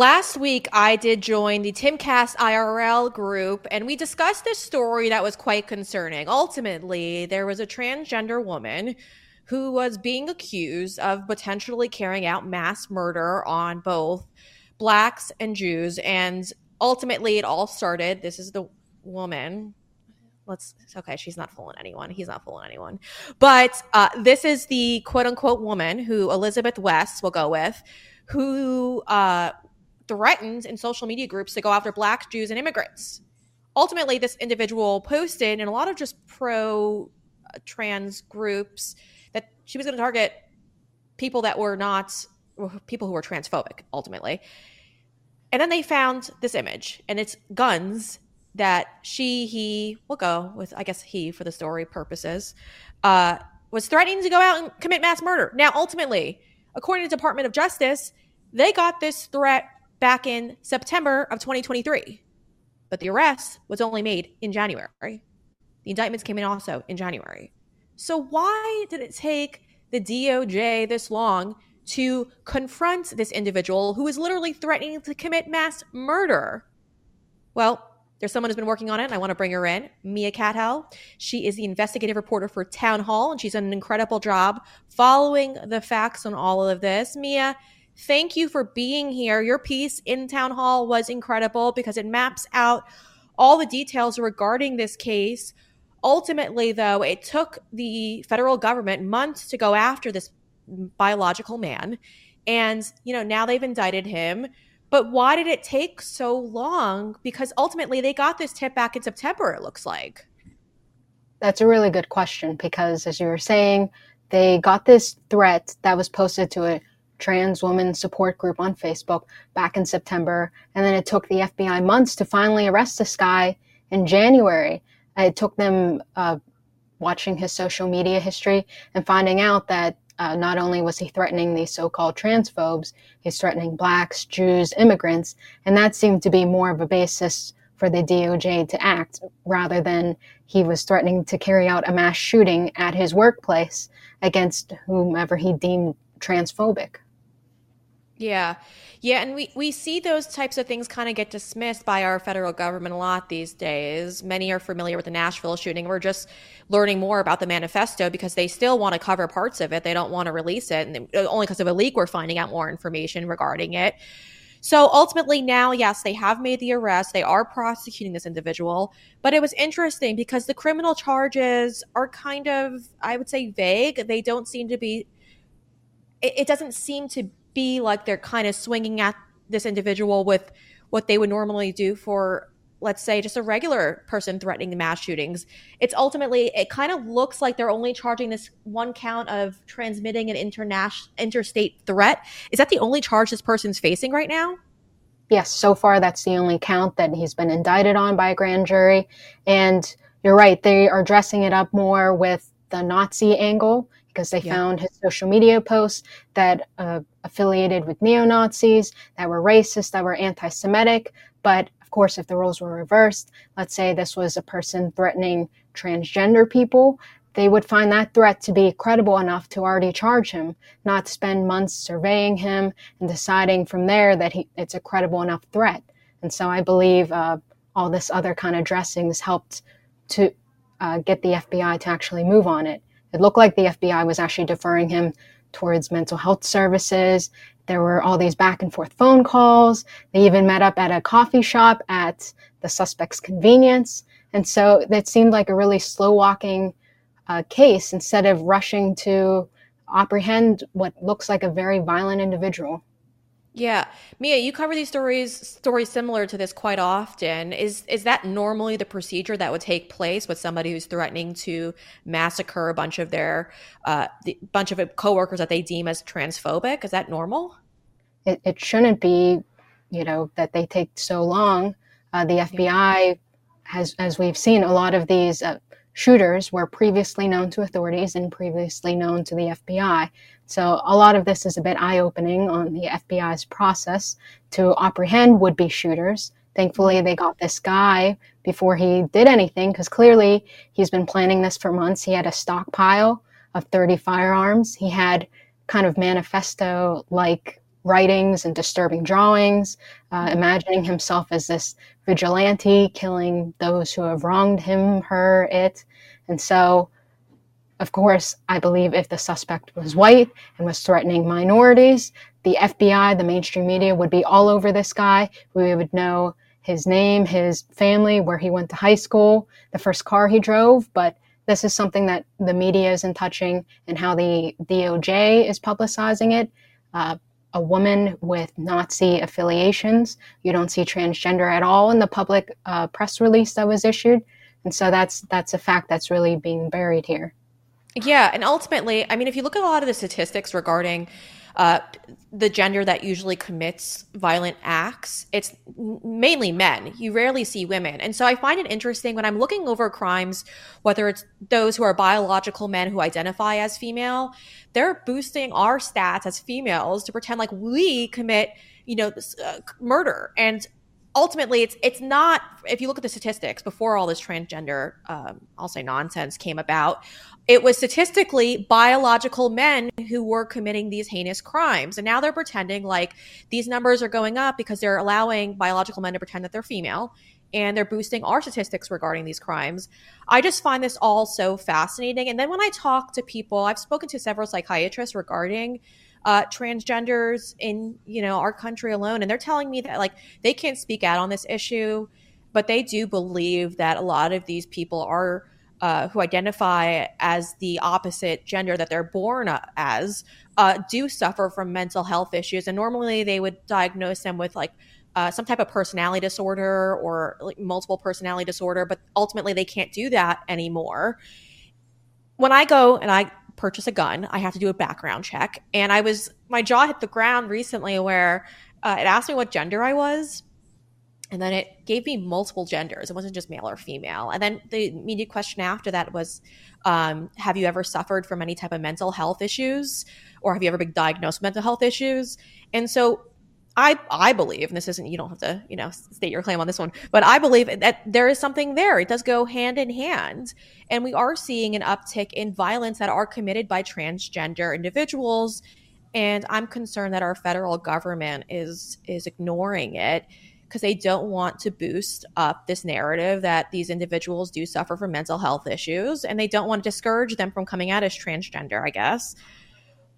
last week I did join the Timcast IRL group and we discussed this story that was quite concerning. Ultimately, there was a transgender woman who was being accused of potentially carrying out mass murder on both blacks and Jews. And ultimately, it all started. This is the woman. Let's okay, she's not fooling anyone. He's not fooling anyone. But uh, this is the quote unquote woman who Elizabeth West will go with, who uh, threatened in social media groups to go after black Jews, and immigrants. Ultimately, this individual posted in a lot of just pro uh, trans groups that she was going to target people that were not people who were transphobic ultimately and then they found this image, and it's guns that she, he, will go with, I guess he for the story purposes, uh, was threatening to go out and commit mass murder. Now, ultimately, according to Department of Justice, they got this threat back in September of 2023, but the arrest was only made in January. The indictments came in also in January. So, why did it take the DOJ this long to confront this individual who is literally threatening to commit mass murder. Well, there's someone who's been working on it, and I want to bring her in, Mia Cathell. She is the investigative reporter for Town Hall, and she's done an incredible job following the facts on all of this. Mia, thank you for being here. Your piece in Town Hall was incredible because it maps out all the details regarding this case. Ultimately, though, it took the federal government months to go after this biological man. And, you know, now they've indicted him. But why did it take so long? Because ultimately they got this tip back in September, it looks like. That's a really good question because, as you were saying, they got this threat that was posted to a trans woman support group on Facebook back in September. And then it took the FBI months to finally arrest this guy in January. It took them uh, watching his social media history and finding out that uh, not only was he threatening these so-called transphobes, he's threatening blacks, Jews, immigrants, and that seemed to be more of a basis for the DOJ to act rather than he was threatening to carry out a mass shooting at his workplace against whomever he deemed transphobic. Yeah. Yeah, and we, we see those types of things kind of get dismissed by our federal government a lot these days. Many are familiar with the Nashville shooting. We're just learning more about the manifesto because they still want to cover parts of it. They don't want to release it. And only because of a leak, we're finding out more information regarding it. So ultimately, now, yes, they have made the arrest. They are prosecuting this individual. But it was interesting because the criminal charges are kind of, I would say, vague. They don't seem to be, it, it doesn't seem to be like they're kind of swinging at this individual with what they would normally do for let's say just a regular person threatening the mass shootings. It's ultimately it kind of looks like they're only charging this one count of transmitting an international interstate threat. Is that the only charge this person's facing right now? Yes so far that's the only count that he's been indicted on by a grand jury. And you're right they are dressing it up more with the nazi angle because they yeah. found his social media posts that uh, affiliated with neo Nazis, that were racist, that were anti Semitic. But of course, if the roles were reversed, let's say this was a person threatening transgender people, they would find that threat to be credible enough to already charge him, not spend months surveying him and deciding from there that he, it's a credible enough threat. And so I believe uh, all this other kind of dressings helped to uh, get the FBI to actually move on it. It looked like the FBI was actually deferring him towards mental health services. There were all these back and forth phone calls. They even met up at a coffee shop at the suspect's convenience. And so it seemed like a really slow walking uh, case instead of rushing to apprehend what looks like a very violent individual. Yeah, Mia, you cover these stories stories similar to this quite often. Is is that normally the procedure that would take place with somebody who's threatening to massacre a bunch of their uh, the bunch of coworkers that they deem as transphobic? Is that normal? It, it shouldn't be, you know, that they take so long. Uh, the FBI has, as we've seen, a lot of these uh, shooters were previously known to authorities and previously known to the FBI. So a lot of this is a bit eye opening on the FBI's process to apprehend would be shooters. Thankfully, they got this guy before he did anything because clearly he's been planning this for months. He had a stockpile of 30 firearms. He had kind of manifesto like writings and disturbing drawings, uh, imagining himself as this vigilante killing those who have wronged him, her, it. And so, of course, I believe if the suspect was white and was threatening minorities, the FBI, the mainstream media would be all over this guy. We would know his name, his family, where he went to high school, the first car he drove. But this is something that the media isn't touching and how the DOJ is publicizing it. Uh, a woman with Nazi affiliations. You don't see transgender at all in the public uh, press release that was issued, and so that's that's a fact that's really being buried here. Yeah, and ultimately, I mean, if you look at a lot of the statistics regarding uh, the gender that usually commits violent acts, it's mainly men. You rarely see women. And so I find it interesting when I'm looking over crimes, whether it's those who are biological men who identify as female, they're boosting our stats as females to pretend like we commit, you know, this, uh, murder. And ultimately it's it's not if you look at the statistics before all this transgender um, i'll say nonsense came about it was statistically biological men who were committing these heinous crimes. And now they're pretending like these numbers are going up because they're allowing biological men to pretend that they're female. And they're boosting our statistics regarding these crimes. I just find this all so fascinating. And then when i talk to people i've spoken to several psychiatrists regarding uh, transgenders in you know our country alone, and they're telling me that like they can't speak out on this issue, but they do believe that a lot of these people are uh, who identify as the opposite gender that they're born as uh, do suffer from mental health issues, and normally they would diagnose them with like uh, some type of personality disorder or like multiple personality disorder, but ultimately they can't do that anymore. When I go and I purchase a gun, I have to do a background check. And I was, my jaw hit the ground recently where uh, it asked me what gender I was. And then it gave me multiple genders. It wasn't just male or female. And then the immediate question after that was um, Have you ever suffered from any type of mental health issues? Or have you ever been diagnosed with mental health issues? And so I I believe, and this isn't you don't have to you know state your claim on this one, but I believe that there is something there. It does go hand in hand, and we are seeing an uptick in violence that are committed by transgender individuals, and I'm concerned that our federal government is is ignoring it because they don't want to boost up this narrative that these individuals do suffer from mental health issues, and they don't want to discourage them from coming out as transgender. I guess.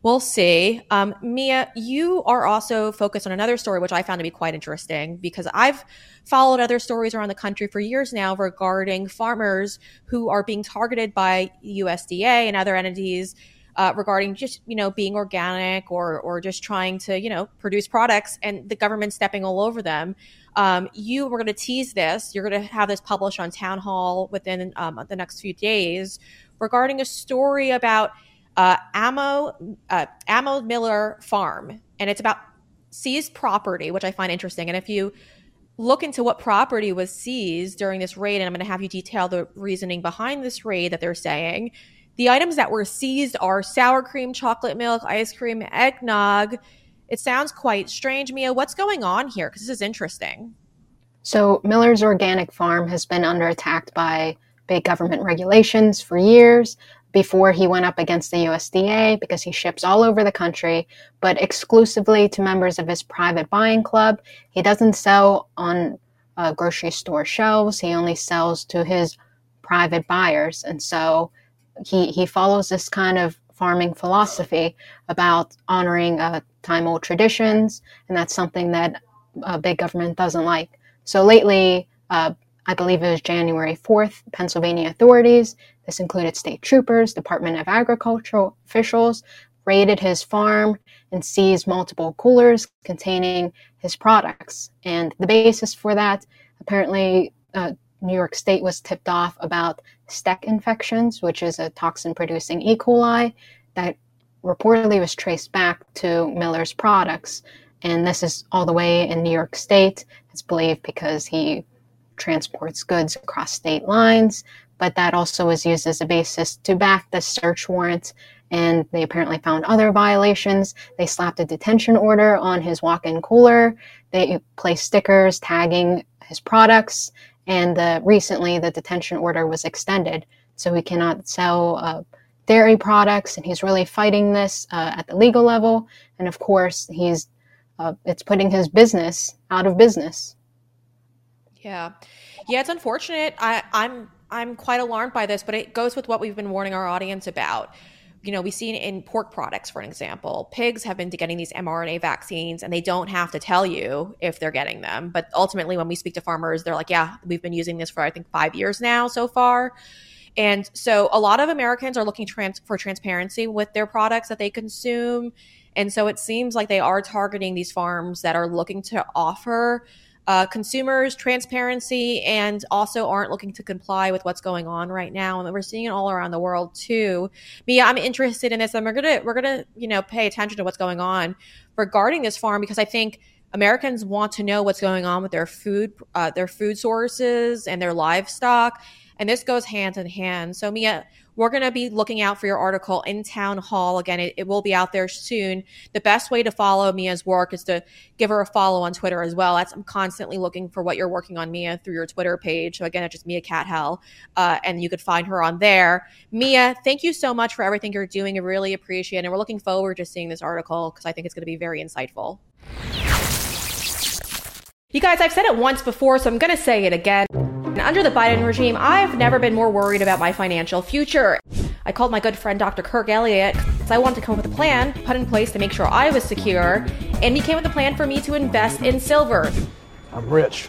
We'll see. Um, Mia, you are also focused on another story, which I found to be quite interesting because I've followed other stories around the country for years now regarding farmers who are being targeted by USDA and other entities uh, regarding just you know being organic or or just trying to you know produce products and the government stepping all over them. Um, you were going to tease this. You're going to have this published on Town Hall within um, the next few days regarding a story about uh, Ammo uh, Amos Miller Farm, and it's about seized property, which I find interesting. And if you look into what property was seized during this raid, and I'm going to have you detail the reasoning behind this raid that they're saying. The items that were seized are sour cream, chocolate milk, ice cream, eggnog. It sounds quite strange, Mia. What's going on here? Because this is interesting. So, Miller's Organic Farm has been under attack by big government regulations for years before he went up against the USDA because he ships all over the country, but exclusively to members of his private buying club. He doesn't sell on uh, grocery store shelves. He only sells to his private buyers. And so he, he follows this kind of farming philosophy about honoring uh, time old traditions. And that's something that uh, big government doesn't like. So lately, uh, I believe it was January 4th, Pennsylvania authorities, this included state troopers, Department of Agriculture officials, raided his farm and seized multiple coolers containing his products. And the basis for that, apparently, uh, New York State was tipped off about stec infections, which is a toxin producing E. coli that reportedly was traced back to Miller's products. And this is all the way in New York State. It's believed because he transports goods across state lines, but that also was used as a basis to back the search warrant. And they apparently found other violations. They slapped a detention order on his walk in cooler. They placed stickers tagging his products. And recently, the detention order was extended. So he cannot sell uh, dairy products. And he's really fighting this uh, at the legal level. And of course, he's uh, it's putting his business out of business. Yeah, yeah, it's unfortunate. I, I'm I'm quite alarmed by this, but it goes with what we've been warning our audience about. You know, we see in pork products, for an example, pigs have been getting these mRNA vaccines and they don't have to tell you if they're getting them. But ultimately, when we speak to farmers, they're like, yeah, we've been using this for, I think, five years now so far. And so a lot of Americans are looking trans- for transparency with their products that they consume. And so it seems like they are targeting these farms that are looking to offer uh, consumers transparency and also aren't looking to comply with what's going on right now and we're seeing it all around the world too. Mia i'm interested in this and we're gonna we're gonna you know pay attention to what's going on regarding this farm because i think americans want to know what's going on with their food uh, their food sources and their livestock and this goes hand in hand so mia we're going to be looking out for your article in Town Hall. Again, it, it, will be out there soon. The best way to follow Mia's work is to give her a follow on Twitter as well. That's, I'm constantly looking for what you're working on, Mia, through your Twitter page. So again, it's just Mia Cathell, uh, and you could find her on there. Mia, thank you so much for everything you're doing. I really appreciate it. And we're looking forward to seeing this article because I think it's going to be very insightful. You guys, I've said it once before, so I'm going to say it again. And under the Biden regime, I've never been more worried about my financial future. I called my good friend Dr. Kirk Elliott because I wanted to come up with a plan put in place to make sure I was secure, and he came with a plan for me to invest in silver. I'm rich.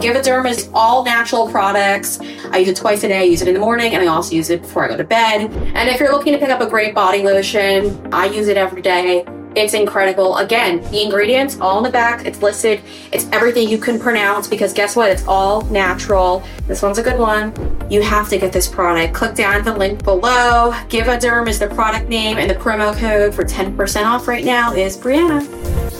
GiveADerm is all natural products. I use it twice a day. I use it in the morning and I also use it before I go to bed. And if you're looking to pick up a great body lotion, I use it every day. It's incredible. Again, the ingredients all in the back. It's listed. It's everything you can pronounce because guess what? It's all natural. This one's a good one. You have to get this product. Click down the link below. GiveADerm is the product name and the promo code for 10% off right now is Breanna.